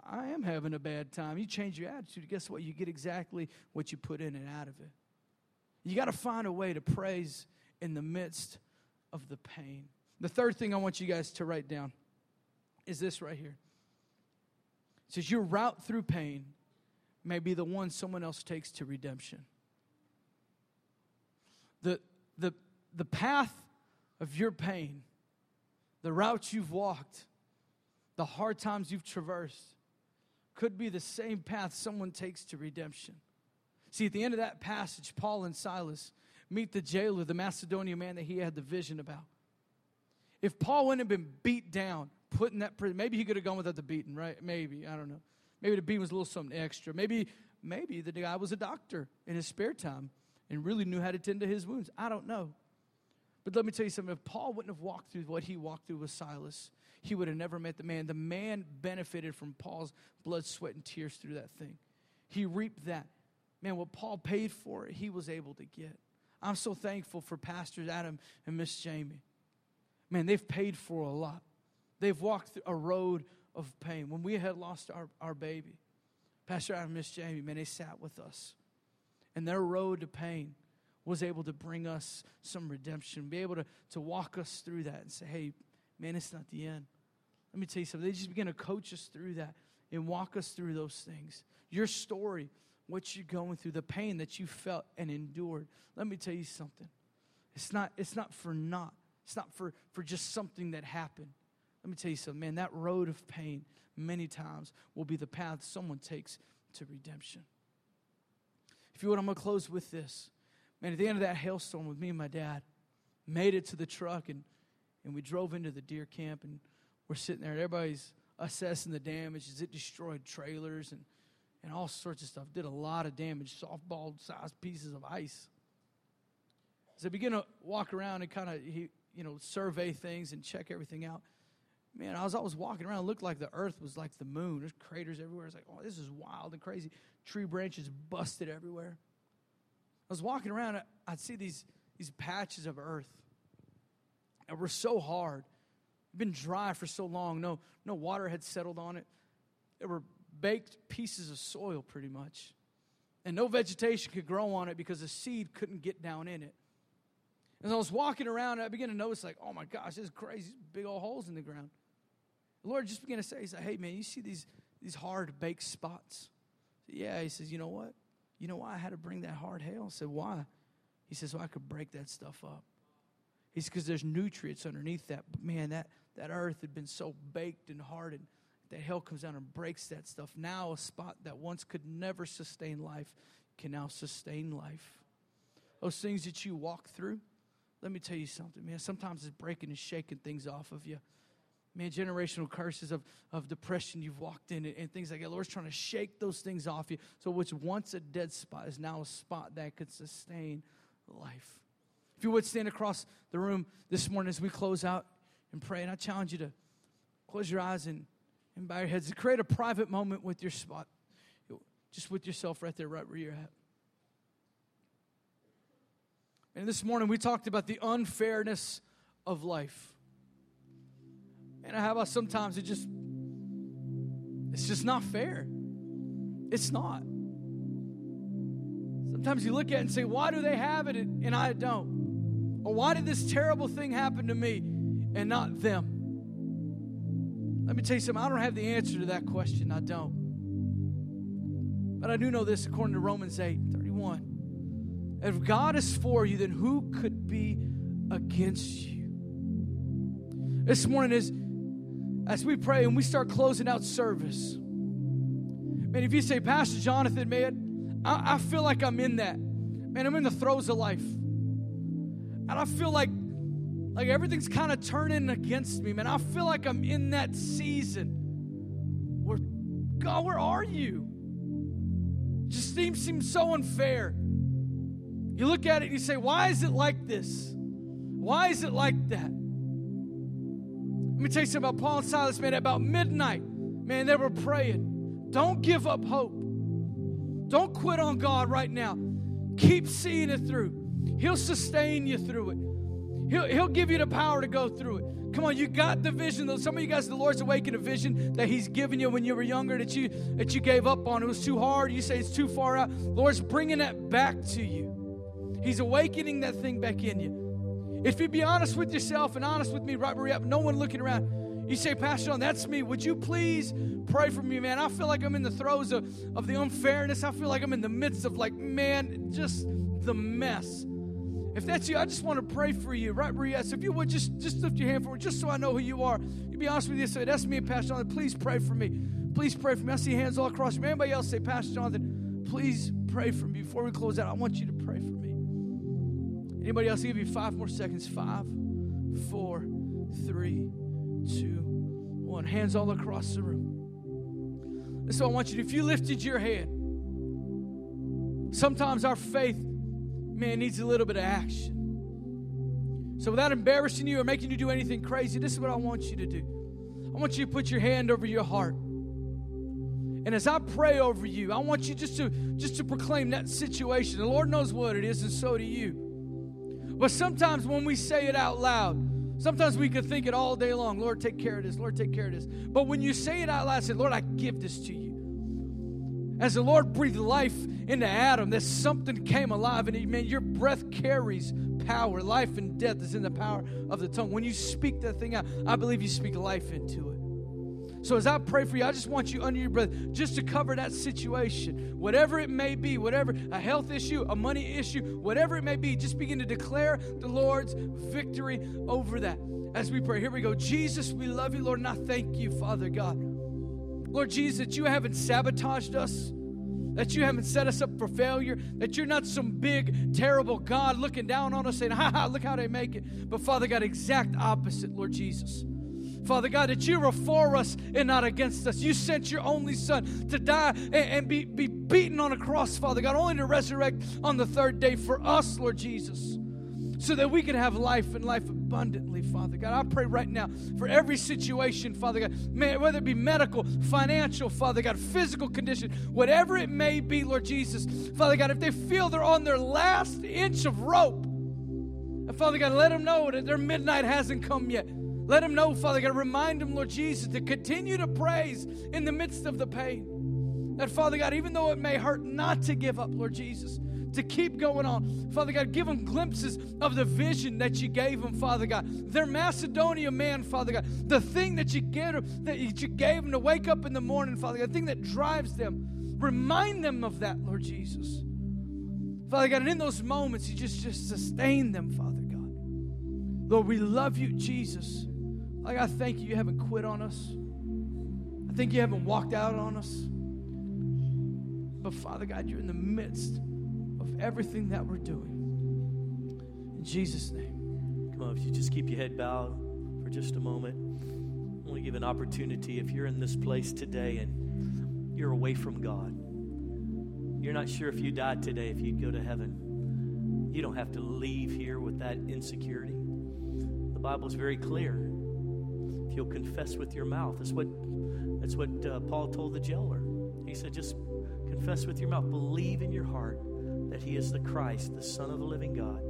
I am having a bad time. You change your attitude, guess what? You get exactly what you put in and out of it. You got to find a way to praise in the midst of the pain. The third thing I want you guys to write down is this right here. It says, Your route through pain may be the one someone else takes to redemption. The, the, the path of your pain, the route you've walked, the hard times you've traversed, could be the same path someone takes to redemption. See, at the end of that passage, Paul and Silas meet the jailer, the Macedonian man that he had the vision about. If Paul wouldn't have been beat down, put in that prison, maybe he could have gone without the beating, right? Maybe, I don't know. Maybe the beating was a little something extra. Maybe, maybe the guy was a doctor in his spare time and really knew how to tend to his wounds. I don't know. But let me tell you something. If Paul wouldn't have walked through what he walked through with Silas, he would have never met the man. The man benefited from Paul's blood, sweat, and tears through that thing. He reaped that. Man, what Paul paid for, he was able to get. I'm so thankful for Pastors Adam and Miss Jamie. Man, they've paid for a lot. They've walked a road of pain. When we had lost our, our baby, Pastor Adam and Miss Jamie, man, they sat with us. And their road to pain was able to bring us some redemption, be able to, to walk us through that and say, hey, man, it's not the end. Let me tell you something. They just begin to coach us through that and walk us through those things. Your story, what you're going through, the pain that you felt and endured. Let me tell you something. It's not, it's not for naught. It's not for, for just something that happened. Let me tell you something, man, that road of pain many times will be the path someone takes to redemption. If you would, I'm to close with this. Man, at the end of that hailstorm with me and my dad, made it to the truck and, and we drove into the deer camp and we're sitting there, and everybody's assessing the damage. Is it destroyed trailers and, and all sorts of stuff? Did a lot of damage, softball sized pieces of ice. As I begin to walk around and kind of, you know, survey things and check everything out, man, I was always walking around. It looked like the earth was like the moon. There's craters everywhere. It's like, oh, this is wild and crazy. Tree branches busted everywhere. I was walking around, I'd see these, these patches of earth that were so hard been dry for so long, no, no water had settled on it. There were baked pieces of soil pretty much. And no vegetation could grow on it because the seed couldn't get down in it. As I was walking around, I began to notice, like, oh my gosh, this is crazy. Big old holes in the ground. The Lord just began to say, He said, Hey man, you see these, these hard baked spots? Said, yeah, he says, you know what? You know why I had to bring that hard hail? I said, Why? He says, So I could break that stuff up. He says, because there's nutrients underneath that. But man, that that earth had been so baked and hardened that hell comes down and breaks that stuff. Now, a spot that once could never sustain life can now sustain life. Those things that you walk through, let me tell you something, man. Sometimes it's breaking and shaking things off of you. Man, generational curses of, of depression you've walked in and, and things like that. Lord's trying to shake those things off you. So, what's once a dead spot is now a spot that could sustain life. If you would stand across the room this morning as we close out and pray. And I challenge you to close your eyes and, and bow your heads. To create a private moment with your spot, just with yourself right there, right where you're at. And this morning we talked about the unfairness of life. And how about sometimes it just it's just not fair. It's not. Sometimes you look at it and say, Why do they have it and I don't? Or why did this terrible thing happen to me and not them? Let me tell you something. I don't have the answer to that question. I don't. But I do know this according to Romans 8 31. If God is for you, then who could be against you? This morning is as we pray and we start closing out service. Man, if you say, Pastor Jonathan, man, I, I feel like I'm in that. Man, I'm in the throes of life. And I feel like like everything's kind of turning against me, man. I feel like I'm in that season where, God, where are you? Just seems, seems so unfair. You look at it and you say, why is it like this? Why is it like that? Let me tell you something about Paul and Silas, man. About midnight, man, they were praying. Don't give up hope. Don't quit on God right now. Keep seeing it through. He'll sustain you through it. He'll, he'll give you the power to go through it. Come on, you got the vision. Some of you guys, the Lord's awakened a vision that He's given you when you were younger that you that you gave up on. It was too hard. You say it's too far out. Lord's bringing that back to you. He's awakening that thing back in you. If you be honest with yourself and honest with me, right where you're at, no one looking around, you say, Pastor John, that's me. Would you please pray for me, man? I feel like I'm in the throes of, of the unfairness. I feel like I'm in the midst of, like, man, just the mess. If that's you, I just want to pray for you right where you're. So if you would just, just lift your hand for me, just so I know who you are. You be honest with you, say, that's me, Pastor Jonathan. Please pray for me. Please pray for me. I see hands all across me. Anybody else say, Pastor Jonathan, please pray for me. Before we close out, I want you to pray for me. Anybody else? I'll give you five more seconds. Five, four, three, two, one. Hands all across the room. And So I want you to, if you lifted your hand, sometimes our faith man needs a little bit of action. So, without embarrassing you or making you do anything crazy, this is what I want you to do. I want you to put your hand over your heart. And as I pray over you, I want you just to just to proclaim that situation. The Lord knows what it is, and so do you. But sometimes when we say it out loud, sometimes we could think it all day long. Lord, take care of this. Lord, take care of this. But when you say it out loud, say, Lord, I give this to you. As the Lord breathed life into Adam, that something came alive. And man, your breath carries power. Life and death is in the power of the tongue. When you speak that thing out, I believe you speak life into it. So as I pray for you, I just want you under your breath just to cover that situation. Whatever it may be, whatever, a health issue, a money issue, whatever it may be, just begin to declare the Lord's victory over that. As we pray, here we go. Jesus, we love you, Lord, and I thank you, Father God. Lord Jesus, that you haven't sabotaged us that you haven't set us up for failure, that you're not some big, terrible God looking down on us saying, ha ha, look how they make it. But Father God, exact opposite, Lord Jesus. Father God, that you were for us and not against us. You sent your only Son to die and, and be, be beaten on a cross, Father God, only to resurrect on the third day for us, Lord Jesus so that we can have life and life abundantly, Father God. I pray right now for every situation, Father God, may, whether it be medical, financial, Father God, physical condition, whatever it may be, Lord Jesus, Father God, if they feel they're on their last inch of rope, and Father God, let them know that their midnight hasn't come yet. Let them know, Father God, remind them, Lord Jesus, to continue to praise in the midst of the pain. That, Father God, even though it may hurt, not to give up, Lord Jesus to keep going on. Father God, give them glimpses of the vision that you gave them, Father God. Their Macedonia man, Father God, the thing that you, get, that you gave them to wake up in the morning, Father God, the thing that drives them. Remind them of that, Lord Jesus. Father God, and in those moments, you just, just sustain them, Father God. Lord, we love you, Jesus. Like I thank you, you haven't quit on us. I think you haven't walked out on us. But Father God, you're in the midst everything that we're doing. In Jesus' name. Come on, if you just keep your head bowed for just a moment. I want to give an opportunity if you're in this place today and you're away from God. You're not sure if you died today, if you'd go to heaven. You don't have to leave here with that insecurity. The Bible is very clear. If you'll confess with your mouth, that's what, that's what uh, Paul told the jailer. He said, just confess with your mouth, believe in your heart that He is the Christ, the Son of the living God,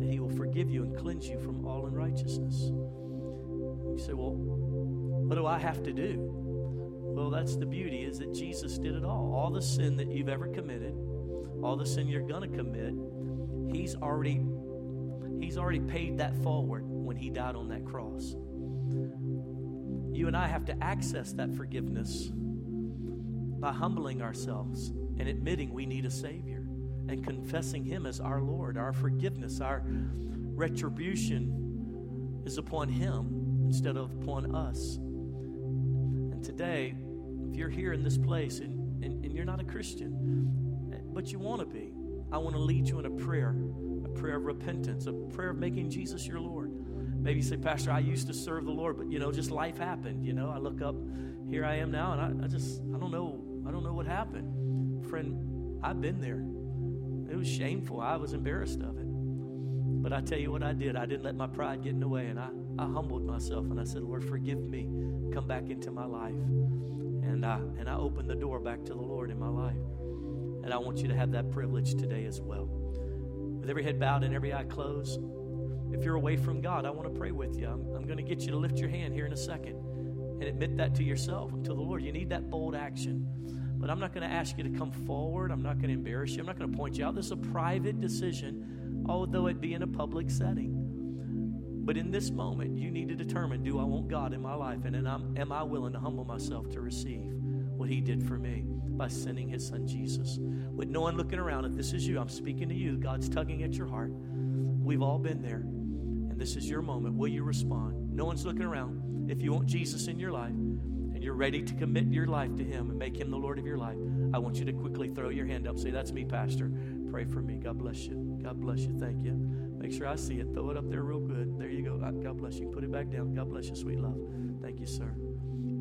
that He will forgive you and cleanse you from all unrighteousness. You say, Well, what do I have to do? Well, that's the beauty is that Jesus did it all. All the sin that you've ever committed, all the sin you're going to commit, he's already he's already paid that forward when he died on that cross. You and I have to access that forgiveness by humbling ourselves and admitting we need a Savior and confessing Him as our Lord. Our forgiveness, our retribution is upon Him instead of upon us. And today, if you're here in this place and, and, and you're not a Christian, but you want to be, I want to lead you in a prayer, a prayer of repentance, a prayer of making Jesus your Lord. Maybe you say, Pastor, I used to serve the Lord, but you know, just life happened. You know, I look up, here I am now, and I, I just, I don't know, I don't know what happened. Friend, I've been there. It was shameful. I was embarrassed of it. But I tell you what I did. I didn't let my pride get in the way, and I, I humbled myself, and I said, Lord, forgive me. Come back into my life. And I, and I opened the door back to the Lord in my life. And I want you to have that privilege today as well. With every head bowed and every eye closed, if you're away from God, I want to pray with you. I'm, I'm going to get you to lift your hand here in a second and admit that to yourself and to the Lord. You need that bold action. But I'm not going to ask you to come forward. I'm not going to embarrass you. I'm not going to point you out. This is a private decision, although it be in a public setting. But in this moment, you need to determine do I want God in my life? And am I willing to humble myself to receive what He did for me by sending His Son Jesus? With no one looking around, if this is you, I'm speaking to you. God's tugging at your heart. We've all been there. And this is your moment. Will you respond? No one's looking around. If you want Jesus in your life and you're ready to commit your life to Him and make Him the Lord of your life, I want you to quickly throw your hand up. Say, That's me, Pastor. Pray for me. God bless you. God bless you. Thank you. Make sure I see it. Throw it up there real good. There you go. Uh, God bless you. Put it back down. God bless you, sweet love. Thank you, sir.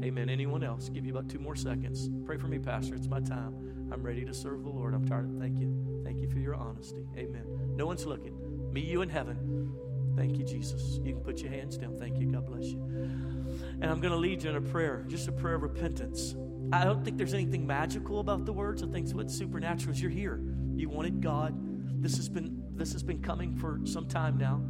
Amen. Anyone else? Give you about two more seconds. Pray for me, Pastor. It's my time. I'm ready to serve the Lord. I'm tired. Thank you. Thank you for your honesty. Amen. No one's looking. Me, you, in heaven. Thank you, Jesus. You can put your hands down. Thank you. God bless you. And I'm going to lead you in a prayer, just a prayer of repentance. I don't think there's anything magical about the words. I think what's supernatural is you're here. You wanted God. This has been this has been coming for some time now.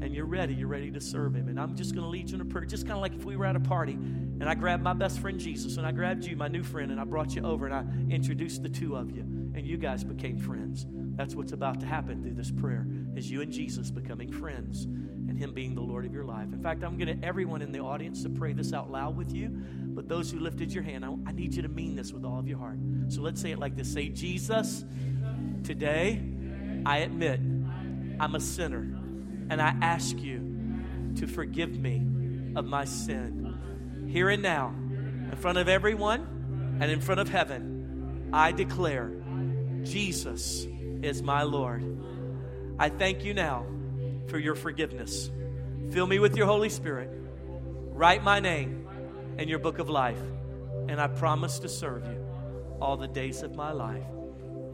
And you're ready. You're ready to serve Him. And I'm just going to lead you in a prayer. Just kind of like if we were at a party and I grabbed my best friend Jesus and I grabbed you, my new friend, and I brought you over and I introduced the two of you. And you guys became friends. That's what's about to happen through this prayer is you and Jesus becoming friends and him being the Lord of your life. In fact, I'm going to everyone in the audience to pray this out loud with you. But those who lifted your hand, I, I need you to mean this with all of your heart. So let's say it like this. Say, Jesus, today I admit I'm a sinner and I ask you to forgive me of my sin. Here and now, in front of everyone and in front of heaven, I declare Jesus is my Lord. I thank you now for your forgiveness. Fill me with your Holy Spirit. Write my name in your book of life. And I promise to serve you all the days of my life.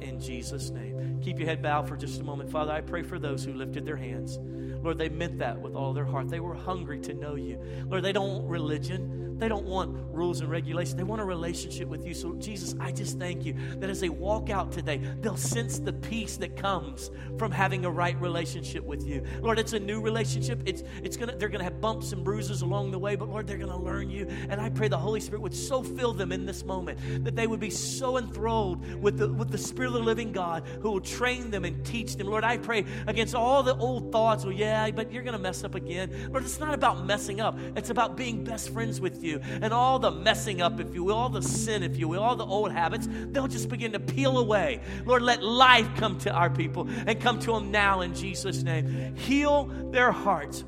In Jesus' name. Keep your head bowed for just a moment. Father, I pray for those who lifted their hands. Lord, they meant that with all their heart. They were hungry to know you. Lord, they don't want religion. They don't want rules and regulations. They want a relationship with you. So, Jesus, I just thank you that as they walk out today, they'll sense the peace that comes from having a right relationship with you. Lord, it's a new relationship. It's, it's gonna, they're going to have bumps and bruises along the way, but Lord, they're going to learn you. And I pray the Holy Spirit would so fill them in this moment that they would be so enthralled with the, with the Spirit of the living God who will train them and teach them. Lord, I pray against all the old thoughts. Well, yeah, but you're going to mess up again. But it's not about messing up, it's about being best friends with you. And all the messing up, if you will, all the sin, if you will, all the old habits, they'll just begin to peel away. Lord, let life come to our people and come to them now in Jesus' name. Heal their hearts.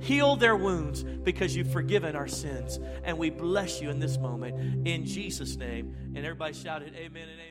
Heal their wounds because you've forgiven our sins. And we bless you in this moment in Jesus' name. And everybody shouted, Amen and Amen.